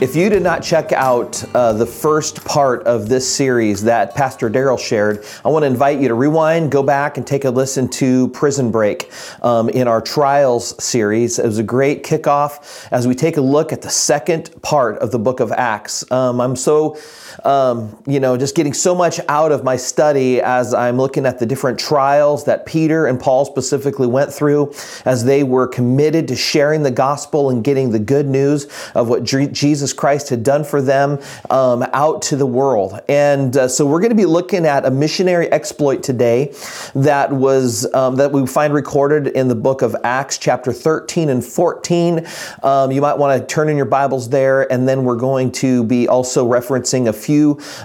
If you did not check out uh, the first part of this series that Pastor Daryl shared, I want to invite you to rewind, go back, and take a listen to Prison Break um, in our Trials series. It was a great kickoff as we take a look at the second part of the book of Acts. Um, I'm so um, you know, just getting so much out of my study as I'm looking at the different trials that Peter and Paul specifically went through as they were committed to sharing the gospel and getting the good news of what Jesus Christ had done for them um, out to the world. And uh, so we're going to be looking at a missionary exploit today that was um, that we find recorded in the book of Acts, chapter 13 and 14. Um, you might want to turn in your Bibles there, and then we're going to be also referencing a few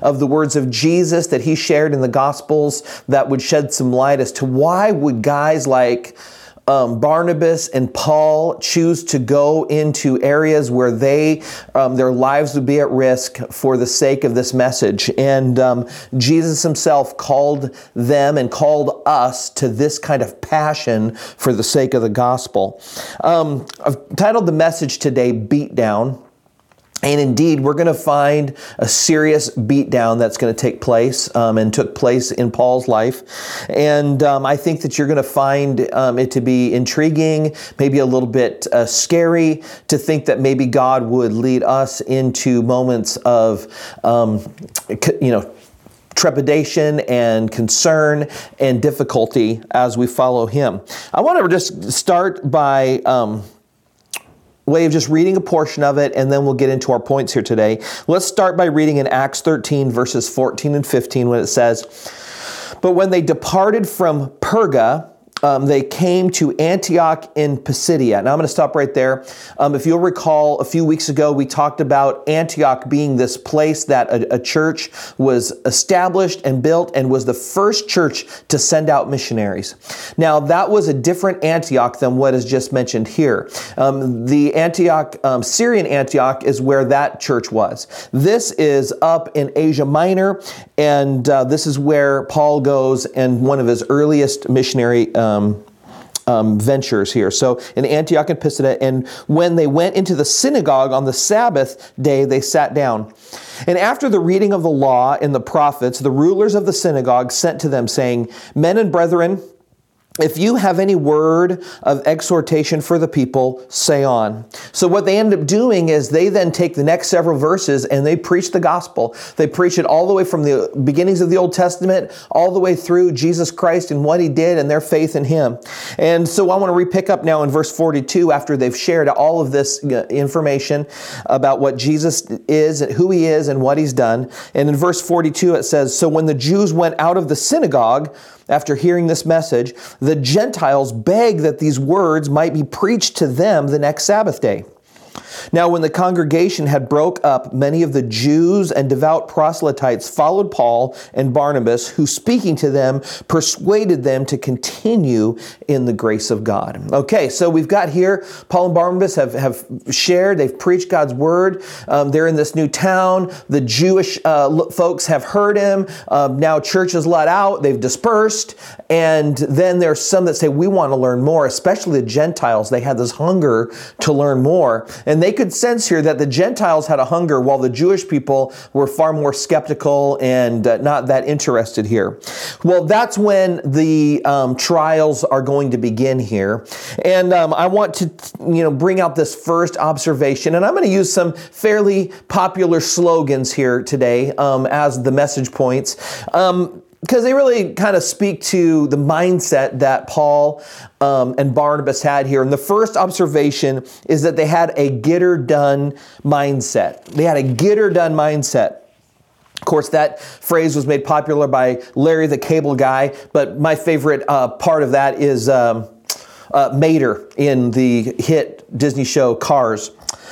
of the words of Jesus that he shared in the Gospels that would shed some light as to why would guys like um, Barnabas and Paul choose to go into areas where they um, their lives would be at risk for the sake of this message. And um, Jesus Himself called them and called us to this kind of passion for the sake of the gospel. Um, I've titled the message today "Beat Down." And indeed, we're going to find a serious beatdown that's going to take place um, and took place in Paul's life. And um, I think that you're going to find um, it to be intriguing, maybe a little bit uh, scary to think that maybe God would lead us into moments of, um, you know, trepidation and concern and difficulty as we follow him. I want to just start by um, way of just reading a portion of it, and then we'll get into our points here today. Let's start by reading in Acts 13, verses 14 and 15, when it says, But when they departed from Perga, um, they came to Antioch in Pisidia. Now I'm going to stop right there. Um, if you'll recall, a few weeks ago we talked about Antioch being this place that a, a, church was established and built and was the first church to send out missionaries. Now that was a different Antioch than what is just mentioned here. Um, the Antioch, um, Syrian Antioch, is where that church was. This is up in Asia Minor, and uh, this is where Paul goes and one of his earliest missionary. Uh, um, um, ventures here. So in Antioch and Pisidia, and when they went into the synagogue on the Sabbath day, they sat down. And after the reading of the law and the prophets, the rulers of the synagogue sent to them, saying, Men and brethren, if you have any word of exhortation for the people, say on. So, what they end up doing is they then take the next several verses and they preach the gospel. They preach it all the way from the beginnings of the Old Testament all the way through Jesus Christ and what he did and their faith in him. And so, I want to repick up now in verse 42 after they've shared all of this uh, information about what Jesus is, and who he is, and what he's done. And in verse 42, it says, So, when the Jews went out of the synagogue, after hearing this message, the Gentiles begged that these words might be preached to them the next Sabbath day. Now, when the congregation had broke up, many of the Jews and devout proselytes followed Paul and Barnabas, who speaking to them persuaded them to continue in the grace of God. Okay, so we've got here Paul and Barnabas have, have shared, they've preached God's word. Um, they're in this new town. The Jewish uh, folks have heard him. Um, now, church is let out, they've dispersed. And then there's some that say, We want to learn more, especially the Gentiles. They had this hunger to learn more. And they could sense here that the Gentiles had a hunger while the Jewish people were far more skeptical and uh, not that interested here. Well, that's when the um, trials are going to begin here. And um, I want to, you know, bring out this first observation. And I'm going to use some fairly popular slogans here today um, as the message points. Um, because they really kind of speak to the mindset that Paul um, and Barnabas had here. And the first observation is that they had a get her done mindset. They had a get her done mindset. Of course, that phrase was made popular by Larry the Cable Guy, but my favorite uh, part of that is um, uh, Mater in the hit Disney show Cars.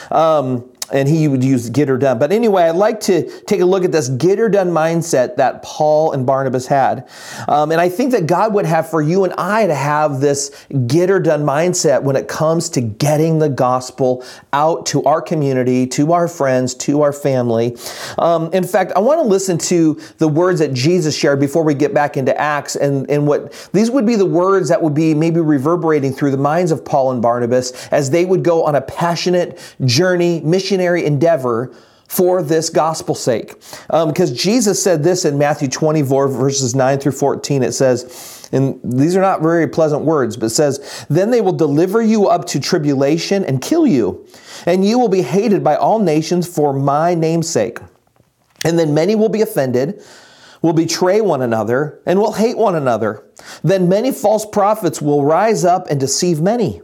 Um, and he would use get her done. But anyway, I'd like to take a look at this get her done mindset that Paul and Barnabas had. Um, and I think that God would have for you and I to have this get her done mindset when it comes to getting the gospel out to our community, to our friends, to our family. Um, in fact, I want to listen to the words that Jesus shared before we get back into Acts and, and what these would be the words that would be maybe reverberating through the minds of Paul and Barnabas as they would go on a passionate journey, mission missionary endeavor for this gospel's sake. Because um, Jesus said this in Matthew 24, verses 9 through 14. It says, and these are not very pleasant words, but it says, Then they will deliver you up to tribulation and kill you, and you will be hated by all nations for my name's sake. And then many will be offended, will betray one another, and will hate one another. Then many false prophets will rise up and deceive many.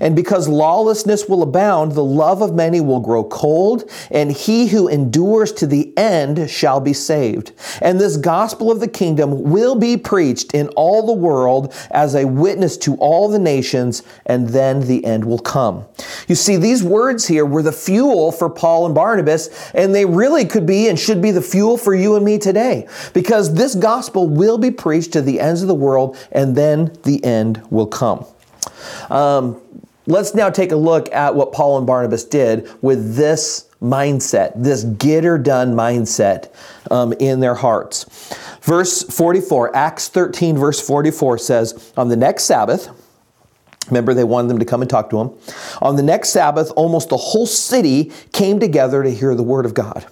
And because lawlessness will abound, the love of many will grow cold, and he who endures to the end shall be saved. And this gospel of the kingdom will be preached in all the world as a witness to all the nations, and then the end will come. You see, these words here were the fuel for Paul and Barnabas, and they really could be and should be the fuel for you and me today, because this gospel will be preached to the ends of the world, and then the end will come. Um, let's now take a look at what Paul and Barnabas did with this mindset, this get or done mindset um, in their hearts. Verse 44, Acts 13, verse 44 says, On the next Sabbath, Remember, they wanted them to come and talk to him. On the next Sabbath, almost the whole city came together to hear the word of God.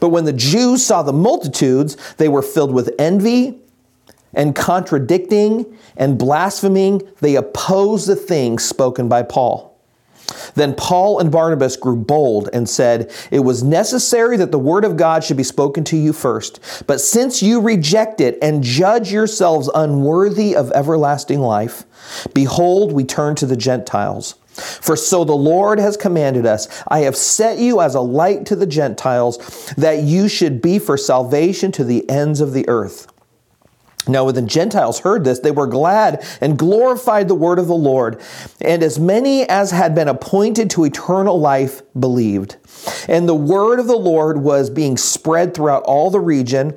But when the Jews saw the multitudes, they were filled with envy and contradicting and blaspheming, they opposed the things spoken by Paul. Then Paul and Barnabas grew bold and said, It was necessary that the word of God should be spoken to you first. But since you reject it and judge yourselves unworthy of everlasting life, behold, we turn to the Gentiles. For so the Lord has commanded us I have set you as a light to the Gentiles, that you should be for salvation to the ends of the earth. Now, when the Gentiles heard this, they were glad and glorified the word of the Lord. And as many as had been appointed to eternal life believed. And the word of the Lord was being spread throughout all the region.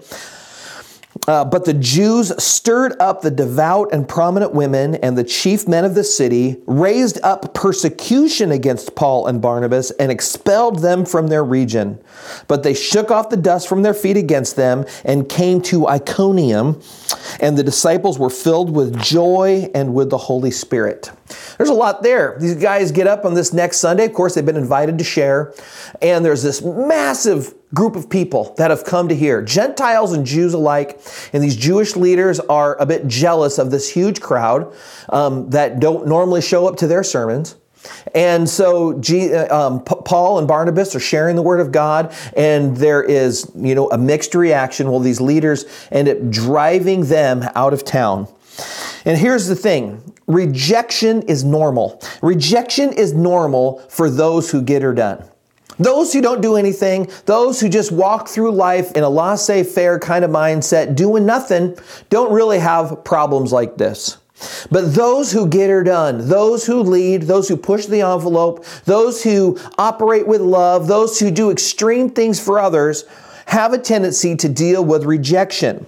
Uh, but the Jews stirred up the devout and prominent women and the chief men of the city, raised up persecution against Paul and Barnabas, and expelled them from their region. But they shook off the dust from their feet against them and came to Iconium, and the disciples were filled with joy and with the Holy Spirit. There's a lot there. These guys get up on this next Sunday. Of course, they've been invited to share, and there's this massive group of people that have come to hear, Gentiles and Jews alike. And these Jewish leaders are a bit jealous of this huge crowd um, that don't normally show up to their sermons. And so G, uh, um, P- Paul and Barnabas are sharing the word of God, and there is, you know, a mixed reaction. Well, these leaders end up driving them out of town. And here's the thing rejection is normal. Rejection is normal for those who get her done. Those who don't do anything, those who just walk through life in a laissez faire kind of mindset, doing nothing, don't really have problems like this. But those who get her done, those who lead, those who push the envelope, those who operate with love, those who do extreme things for others, have a tendency to deal with rejection.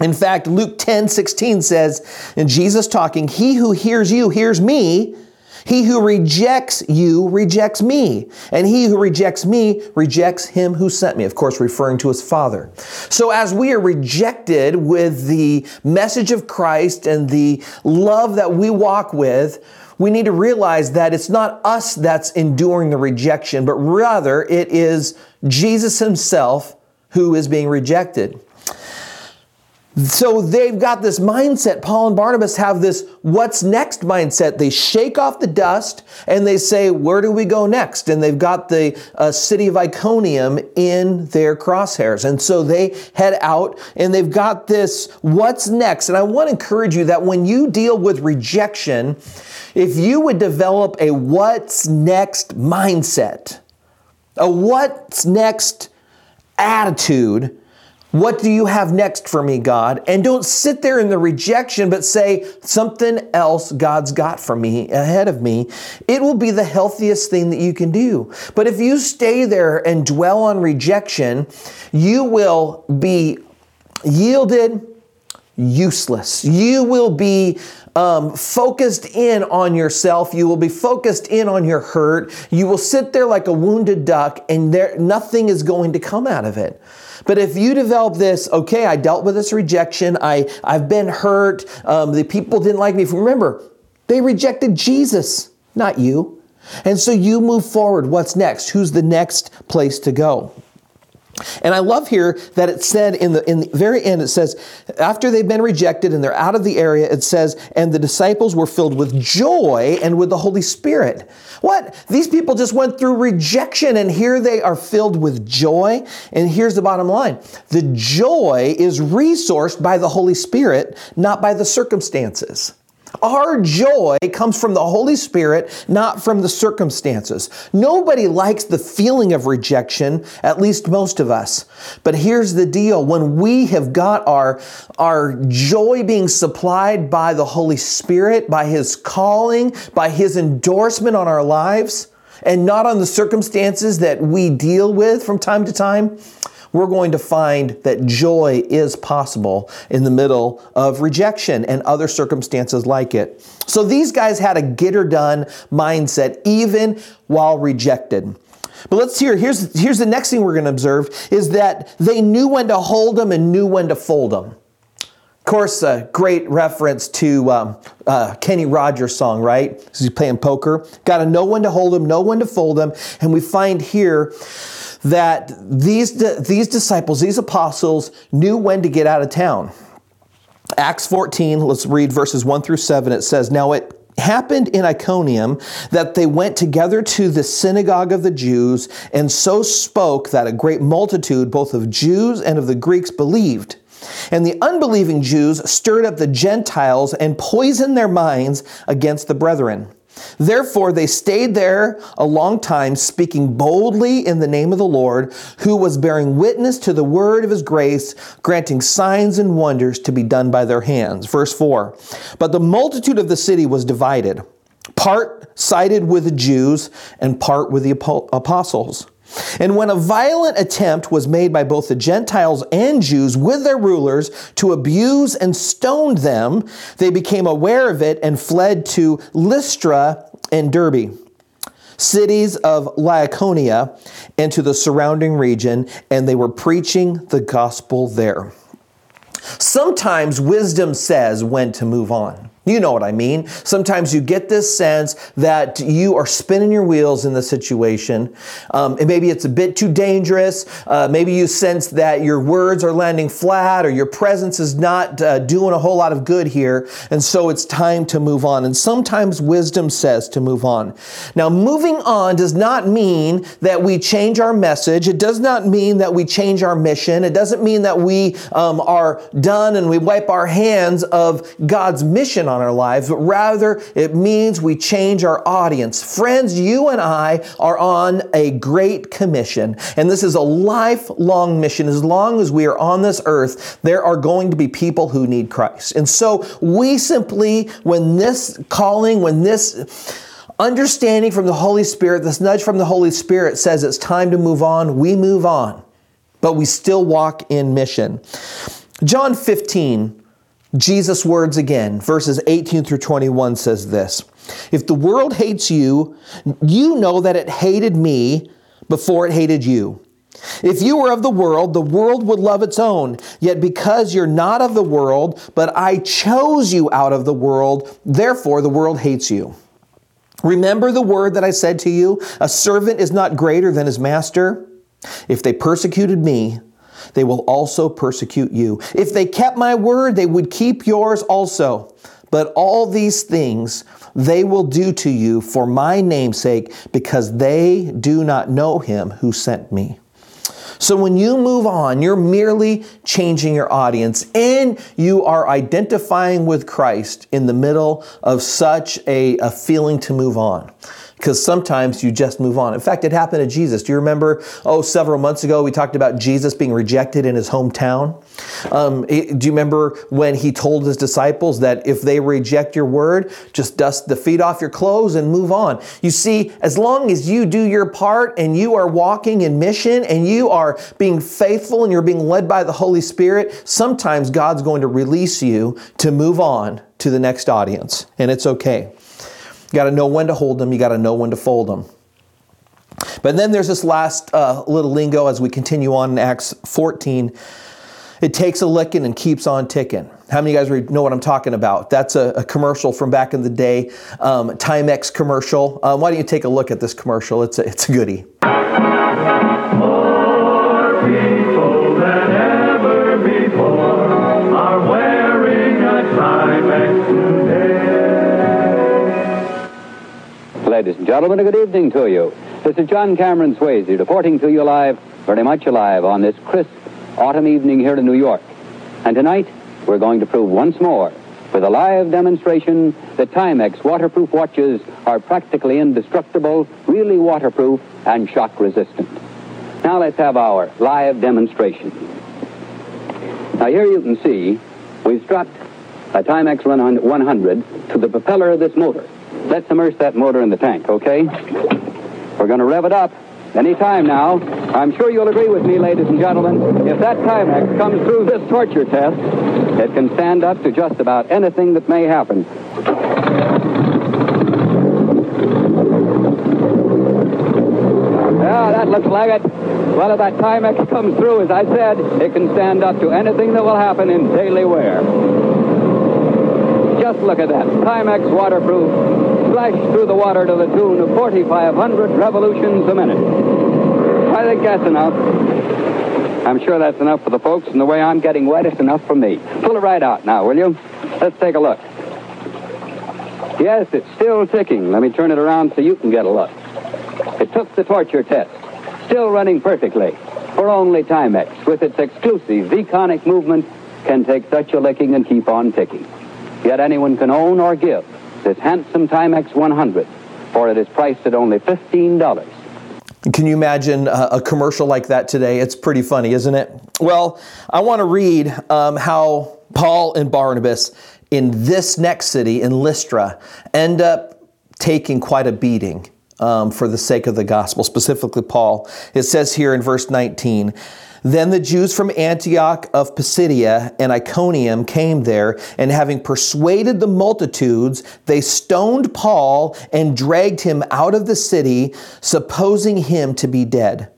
In fact, Luke 10 16 says, and Jesus talking, He who hears you hears me, he who rejects you rejects me, and he who rejects me rejects him who sent me. Of course, referring to his Father. So, as we are rejected with the message of Christ and the love that we walk with, we need to realize that it's not us that's enduring the rejection, but rather it is Jesus himself who is being rejected. So they've got this mindset. Paul and Barnabas have this what's next mindset. They shake off the dust and they say, Where do we go next? And they've got the uh, city of Iconium in their crosshairs. And so they head out and they've got this what's next. And I want to encourage you that when you deal with rejection, if you would develop a what's next mindset, a what's next attitude, what do you have next for me, God? And don't sit there in the rejection, but say something else God's got for me ahead of me. It will be the healthiest thing that you can do. But if you stay there and dwell on rejection, you will be yielded, useless. You will be um, focused in on yourself. You will be focused in on your hurt. You will sit there like a wounded duck, and there nothing is going to come out of it. But if you develop this, okay, I dealt with this rejection, I, I've been hurt, um, the people didn't like me. Remember, they rejected Jesus, not you. And so you move forward. What's next? Who's the next place to go? And I love here that it said in the in the very end it says after they've been rejected and they're out of the area it says and the disciples were filled with joy and with the Holy Spirit. What? These people just went through rejection and here they are filled with joy. And here's the bottom line. The joy is resourced by the Holy Spirit, not by the circumstances. Our joy comes from the Holy Spirit, not from the circumstances. Nobody likes the feeling of rejection, at least most of us. But here's the deal. When we have got our, our joy being supplied by the Holy Spirit, by His calling, by His endorsement on our lives, and not on the circumstances that we deal with from time to time, we're going to find that joy is possible in the middle of rejection and other circumstances like it. So these guys had a get her done mindset even while rejected. But let's hear, here's, here's the next thing we're going to observe is that they knew when to hold them and knew when to fold them. Of course, a great reference to um, uh, Kenny Rogers' song, right? He's playing poker. Got to know when to hold them, know when to fold them. And we find here that these, these disciples, these apostles, knew when to get out of town. Acts 14, let's read verses 1 through 7. It says, Now it happened in Iconium that they went together to the synagogue of the Jews and so spoke that a great multitude, both of Jews and of the Greeks, believed. And the unbelieving Jews stirred up the Gentiles and poisoned their minds against the brethren. Therefore, they stayed there a long time, speaking boldly in the name of the Lord, who was bearing witness to the word of his grace, granting signs and wonders to be done by their hands. Verse 4 But the multitude of the city was divided, part sided with the Jews, and part with the apostles. And when a violent attempt was made by both the Gentiles and Jews with their rulers to abuse and stone them, they became aware of it and fled to Lystra and Derbe, cities of Lycaonia, and to the surrounding region, and they were preaching the gospel there. Sometimes wisdom says when to move on. You know what I mean. Sometimes you get this sense that you are spinning your wheels in the situation. Um, and maybe it's a bit too dangerous. Uh, maybe you sense that your words are landing flat or your presence is not uh, doing a whole lot of good here. And so it's time to move on. And sometimes wisdom says to move on. Now, moving on does not mean that we change our message. It does not mean that we change our mission. It doesn't mean that we um, are done and we wipe our hands of God's mission on our lives, but rather it means we change our audience. Friends, you and I are on a great commission, and this is a lifelong mission. As long as we are on this earth, there are going to be people who need Christ. And so we simply, when this calling, when this understanding from the Holy Spirit, this nudge from the Holy Spirit says it's time to move on, we move on, but we still walk in mission. John 15, Jesus' words again, verses 18 through 21 says this If the world hates you, you know that it hated me before it hated you. If you were of the world, the world would love its own. Yet because you're not of the world, but I chose you out of the world, therefore the world hates you. Remember the word that I said to you a servant is not greater than his master? If they persecuted me, they will also persecute you. If they kept my word, they would keep yours also. But all these things they will do to you for my namesake, because they do not know him who sent me. So when you move on, you're merely changing your audience and you are identifying with Christ in the middle of such a, a feeling to move on because sometimes you just move on. In fact, it happened to Jesus. Do you remember, oh, several months ago, we talked about Jesus being rejected in his hometown? Um, do you remember when he told his disciples that if they reject your word, just dust the feet off your clothes and move on? You see, as long as you do your part and you are walking in mission and you are being faithful and you're being led by the Holy Spirit, sometimes God's going to release you to move on to the next audience, and it's okay. You got to know when to hold them, you got to know when to fold them. But then there's this last uh, little lingo as we continue on in Acts 14. It takes a licking and keeps on ticking. How many of you guys know what I'm talking about? That's a, a commercial from back in the day, um, Timex commercial. Um, why don't you take a look at this commercial? It's a, it's a goodie. Ladies and gentlemen, a good evening to you. This is John Cameron Swayze reporting to you live, very much alive, on this crisp autumn evening here in New York. And tonight, we're going to prove once more, with a live demonstration, that Timex waterproof watches are practically indestructible, really waterproof, and shock resistant. Now let's have our live demonstration. Now here you can see we've strapped a Timex 100 to the propeller of this motor. Let's immerse that motor in the tank, okay? We're going to rev it up any time now. I'm sure you'll agree with me, ladies and gentlemen. If that Timex comes through this torture test, it can stand up to just about anything that may happen. Yeah, that looks like it. Well, if that Timex comes through, as I said, it can stand up to anything that will happen in daily wear. Just look at that. Timex waterproof. Splash through the water to the tune of 4,500 revolutions a minute. I think that's enough. I'm sure that's enough for the folks, and the way I'm getting wet, it's enough for me. Pull it right out now, will you? Let's take a look. Yes, it's still ticking. Let me turn it around so you can get a look. It took the torture test. Still running perfectly. For only Timex, with its exclusive V-conic movement, can take such a licking and keep on ticking. Yet anyone can own or give this handsome Timex 100, for it is priced at only $15. Can you imagine a, commercial like that today? It's pretty funny, isn't it? Well, I want to read um, how Paul and Barnabas in this next city, in Lystra, end up taking quite a beating um, for the sake of the gospel, specifically Paul. It says here in verse 19, then the Jews from Antioch of Pisidia and Iconium came there, and having persuaded the multitudes, they stoned Paul and dragged him out of the city, supposing him to be dead.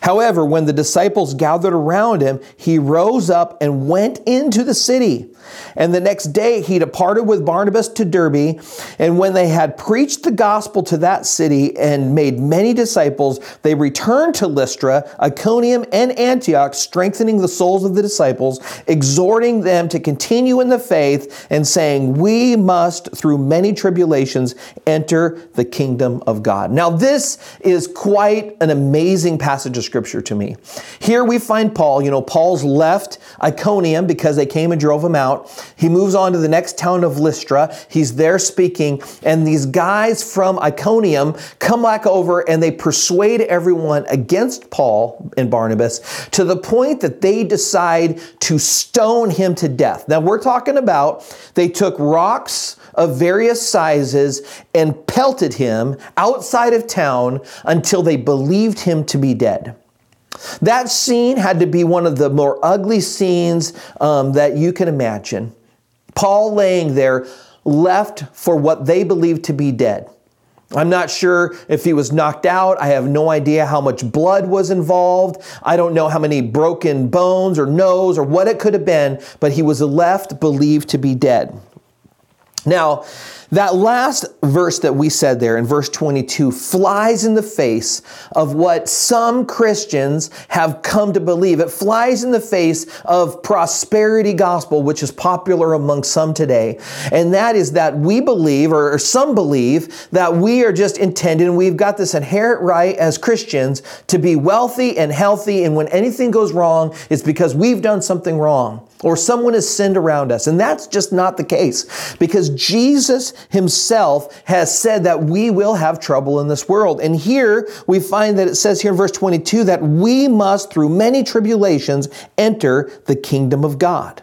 However, when the disciples gathered around him, he rose up and went into the city. And the next day he departed with Barnabas to Derbe. And when they had preached the gospel to that city and made many disciples, they returned to Lystra, Iconium, and Antioch, strengthening the souls of the disciples, exhorting them to continue in the faith, and saying, We must, through many tribulations, enter the kingdom of God. Now, this is quite an amazing passage of scripture to me. Here we find Paul. You know, Paul's left Iconium because they came and drove him out. He moves on to the next town of Lystra. He's there speaking, and these guys from Iconium come back over and they persuade everyone against Paul and Barnabas to the point that they decide to stone him to death. Now, we're talking about they took rocks of various sizes and pelted him outside of town until they believed him to be dead. That scene had to be one of the more ugly scenes um, that you can imagine. Paul laying there, left for what they believed to be dead. I'm not sure if he was knocked out. I have no idea how much blood was involved. I don't know how many broken bones or nose or what it could have been, but he was left believed to be dead. Now, that last verse that we said there in verse 22 flies in the face of what some Christians have come to believe. It flies in the face of prosperity gospel, which is popular among some today. And that is that we believe, or some believe, that we are just intended and we've got this inherent right as Christians to be wealthy and healthy. And when anything goes wrong, it's because we've done something wrong or someone has sinned around us. And that's just not the case because Jesus himself has said that we will have trouble in this world. And here we find that it says here in verse 22 that we must, through many tribulations, enter the kingdom of God.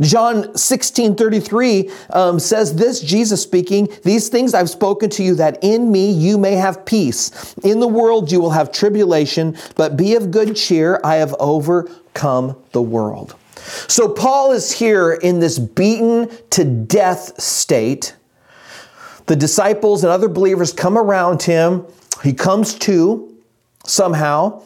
John 16 33 um, says this Jesus speaking, These things I've spoken to you, that in me you may have peace. In the world you will have tribulation, but be of good cheer. I have overcome the world. So Paul is here in this beaten to death state. The disciples and other believers come around him. He comes to somehow.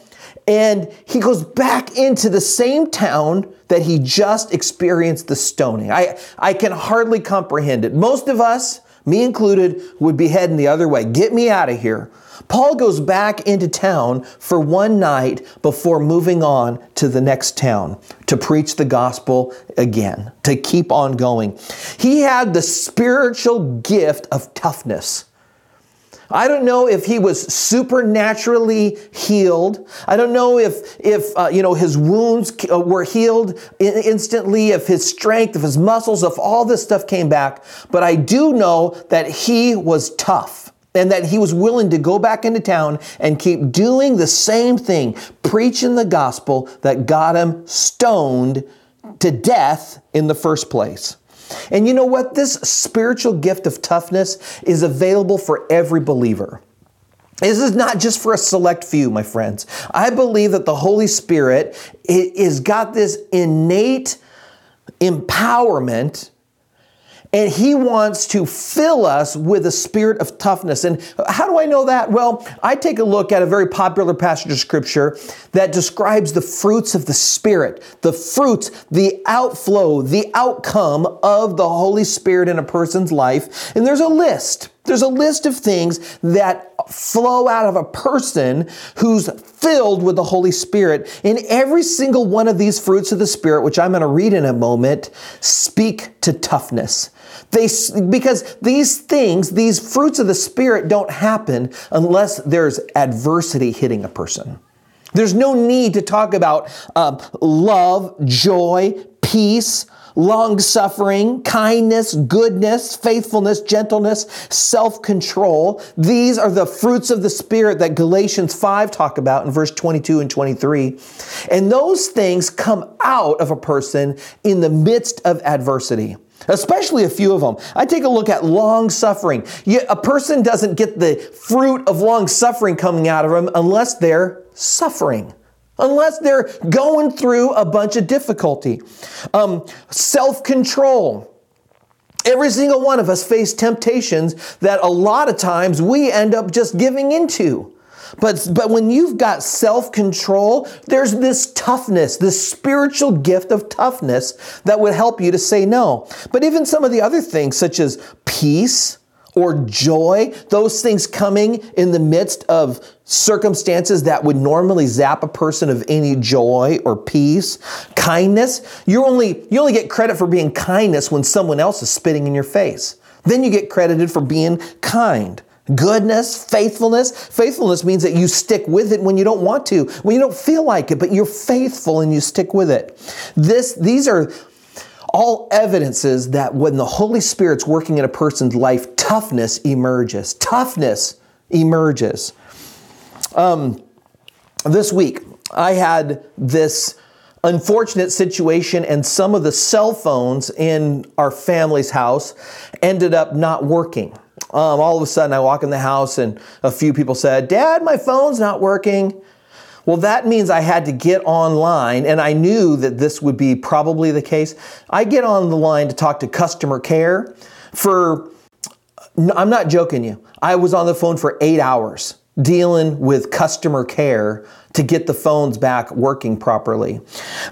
and he goes back into the same town that he just experienced the stoning. I, I can hardly comprehend it. Most of us, me included, would be heading the other way. Get me out of here. Paul goes back into town for one night before moving on to the next town to preach the gospel again, to keep on going. He had the spiritual gift of toughness. I don't know if he was supernaturally healed. I don't know if, if uh, you know, his wounds uh, were healed instantly, if his strength, if his muscles, if all this stuff came back. But I do know that he was tough and that he was willing to go back into town and keep doing the same thing, preaching the gospel that got him stoned to death in the first place. And you know what? This spiritual gift of toughness is available for every believer. This is not just for a select few, my friends. I believe that the Holy Spirit has got this innate empowerment and he wants to fill us with a spirit of toughness. And how do I know that? Well, I take a look at a very popular passage of scripture that describes the fruits of the Spirit, the fruits, the outflow, the outcome of the Holy Spirit in a person's life. And there's a list. There's a list of things that flow out of a person who's filled with the Holy Spirit. And every single one of these fruits of the Spirit, which I'm going to read in a moment, speak to toughness. They, because these things, these fruits of the Spirit don't happen unless there's adversity hitting a person. There's no need to talk about uh, love, joy, peace, long suffering, kindness, goodness, faithfulness, gentleness, self control. These are the fruits of the Spirit that Galatians 5 talk about in verse 22 and 23. And those things come out of a person in the midst of adversity especially a few of them. I take a look at long suffering. Yet a person doesn't get the fruit of long suffering coming out of them unless they're suffering. Unless they're going through a bunch of difficulty. Um, Self control. Every single one of us face temptations that a lot of times we end up just giving into. But, but when you've got self control, there's this toughness, this spiritual gift of toughness that would help you to say no. But even some of the other things, such as peace, or joy, those things coming in the midst of circumstances that would normally zap a person of any joy or peace, kindness, you only you only get credit for being kindness when someone else is spitting in your face. Then you get credited for being kind. Goodness, faithfulness. Faithfulness means that you stick with it when you don't want to, when you don't feel like it, but you're faithful and you stick with it. This, these are all evidences that when the Holy Spirit's working in a person's life, toughness emerges. Toughness emerges. Um, this week, I had this unfortunate situation, and some of the cell phones in our family's house ended up not working. Um, all of a sudden, I walk in the house and a few people said, Dad, my phone's not working. Well, that means I had to get online, and I knew that this would be probably the case. I get on the line to talk to customer care for, I'm not joking you, I was on the phone for eight hours dealing with customer care to get the phones back working properly.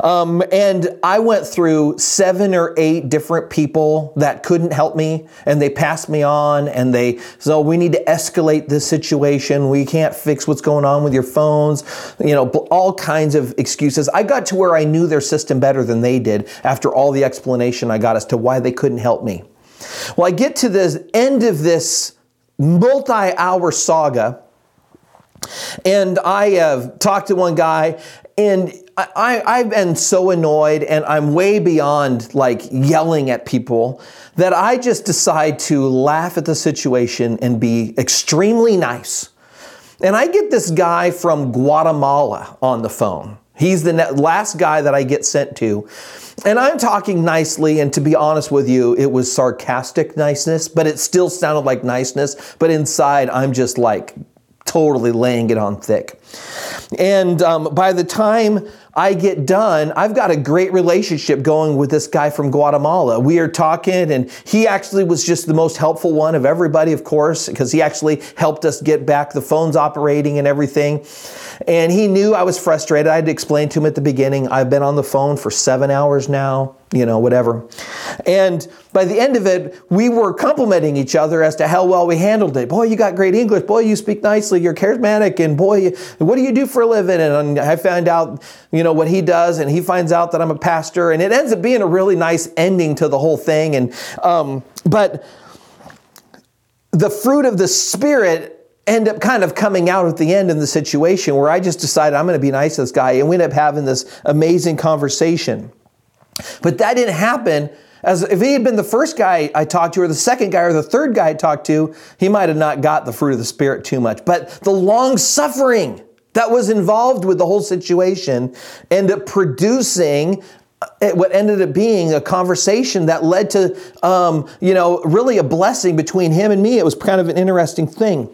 Um, and I went through seven or eight different people that couldn't help me, and they passed me on, and they, said, so we need to escalate this situation. We can't fix what's going on with your phones, you know, all kinds of excuses. I got to where I knew their system better than they did after all the explanation I got as to why they couldn't help me. Well, I get to the end of this multi hour saga and I have talked to one guy, and I, I've been so annoyed, and I'm way beyond like yelling at people that I just decide to laugh at the situation and be extremely nice. And I get this guy from Guatemala on the phone. He's the last guy that I get sent to. And I'm talking nicely, and to be honest with you, it was sarcastic niceness, but it still sounded like niceness. But inside, I'm just like totally laying it on thick. And um, by the time I get done, I've got a great relationship going with this guy from Guatemala. We are talking, and he actually was just the most helpful one of everybody, of course, because he actually helped us get back the phones operating and everything. And he knew I was frustrated. I had to explain to him at the beginning I've been on the phone for seven hours now, you know, whatever. And by the end of it, we were complimenting each other as to how well we handled it. Boy, you got great English. Boy, you speak nicely. You're charismatic. And boy, what do you do for a living? And I found out, you know, what he does, and he finds out that I'm a pastor. And it ends up being a really nice ending to the whole thing. And, um, but the fruit of the Spirit end up kind of coming out at the end in the situation where I just decided I'm going to be nice to this guy, and we end up having this amazing conversation. But that didn't happen as if he had been the first guy I talked to, or the second guy, or the third guy I talked to, he might have not got the fruit of the Spirit too much. But the long suffering that was involved with the whole situation ended up producing uh, what ended up being a conversation that led to, um, you know, really a blessing between him and me. It was kind of an interesting thing.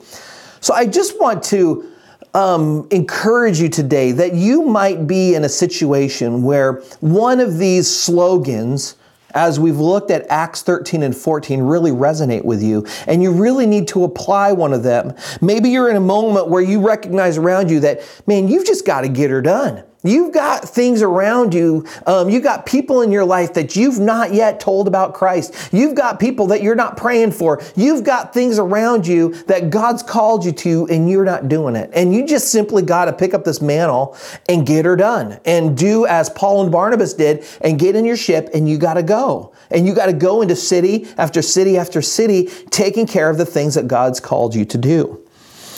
So I just want to um, encourage you today that you might be in a situation where one of these slogans as we've looked at Acts 13 and 14 really resonate with you and you really need to apply one of them. Maybe you're in a moment where you recognize around you that, man, you've just got to get her done. You've got things around you. Um, you've got people in your life that you've not yet told about Christ. You've got people that you're not praying for. You've got things around you that God's called you to and you're not doing it. And you just simply got to pick up this mantle and get her done and do as Paul and Barnabas did and get in your ship and you got to go. And you got to go into city after city after city taking care of the things that God's called you to do.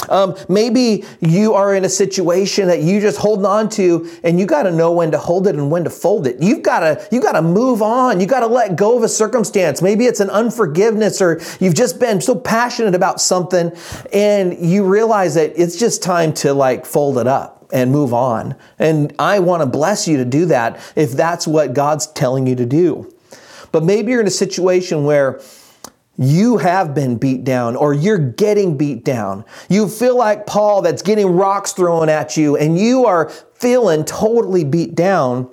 Um, maybe you are in a situation that you just holding on to and you got to know when to hold it and when to fold it. You've got to, you got to move on. You got to let go of a circumstance. Maybe it's an unforgiveness or you've just been so passionate about something and you realize that it's just time to like fold it up and move on. And I want to bless you to do that if that's what God's telling you to do. But maybe you're in a situation where you have been beat down or you're getting beat down. You feel like Paul that's getting rocks thrown at you and you are feeling totally beat down.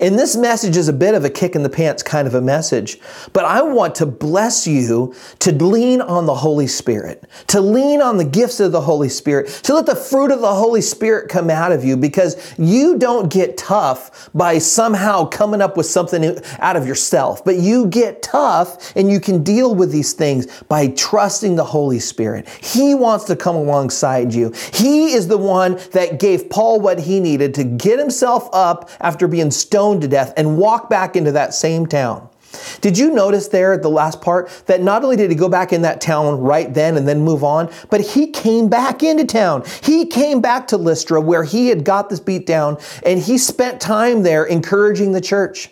And this message is a bit of a kick in the pants kind of a message, but I want to bless you to lean on the Holy Spirit, to lean on the gifts of the Holy Spirit, to let the fruit of the Holy Spirit come out of you because you don't get tough by somehow coming up with something out of yourself, but you get tough and you can deal with these things by trusting the Holy Spirit. He wants to come alongside you. He is the one that gave Paul what he needed to get himself up after being stoned to death and walk back into that same town. Did you notice there at the last part that not only did he go back in that town right then and then move on, but he came back into town. He came back to Lystra where he had got this beat down and he spent time there encouraging the church.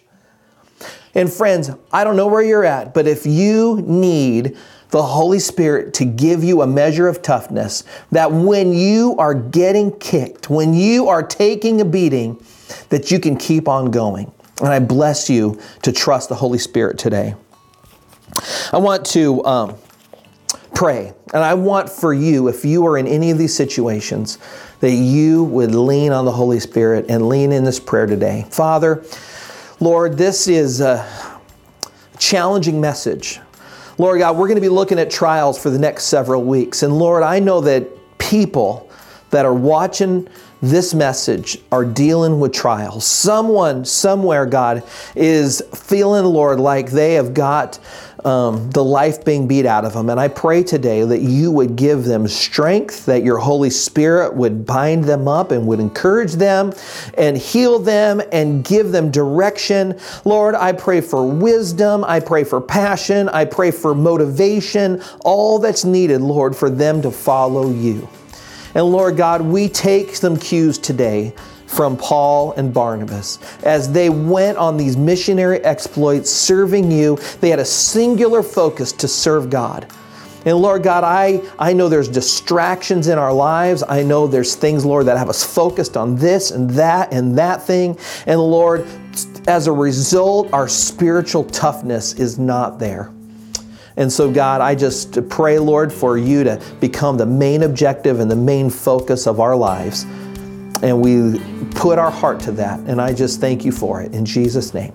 And friends, I don't know where you're at, but if you need the Holy Spirit to give you a measure of toughness, that when you are getting kicked, when you are taking a beating, that you can keep on going. And I bless you to trust the Holy Spirit today. I want to um, pray, and I want for you, if you are in any of these situations, that you would lean on the Holy Spirit and lean in this prayer today. Father, Lord, this is a challenging message. Lord God, we're going to be looking at trials for the next several weeks. And Lord, I know that people that are watching this message are dealing with trials. Someone, somewhere, God, is feeling, Lord, like they have got um, the life being beat out of them. And I pray today that you would give them strength, that your Holy Spirit would bind them up and would encourage them and heal them and give them direction. Lord, I pray for wisdom. I pray for passion. I pray for motivation, all that's needed, Lord, for them to follow you. And Lord God, we take some cues today from Paul and Barnabas. As they went on these missionary exploits serving you, they had a singular focus to serve God. And Lord God, I, I know there's distractions in our lives. I know there's things, Lord, that have us focused on this and that and that thing. And Lord, as a result, our spiritual toughness is not there. And so, God, I just pray, Lord, for you to become the main objective and the main focus of our lives. And we put our heart to that. And I just thank you for it. In Jesus' name.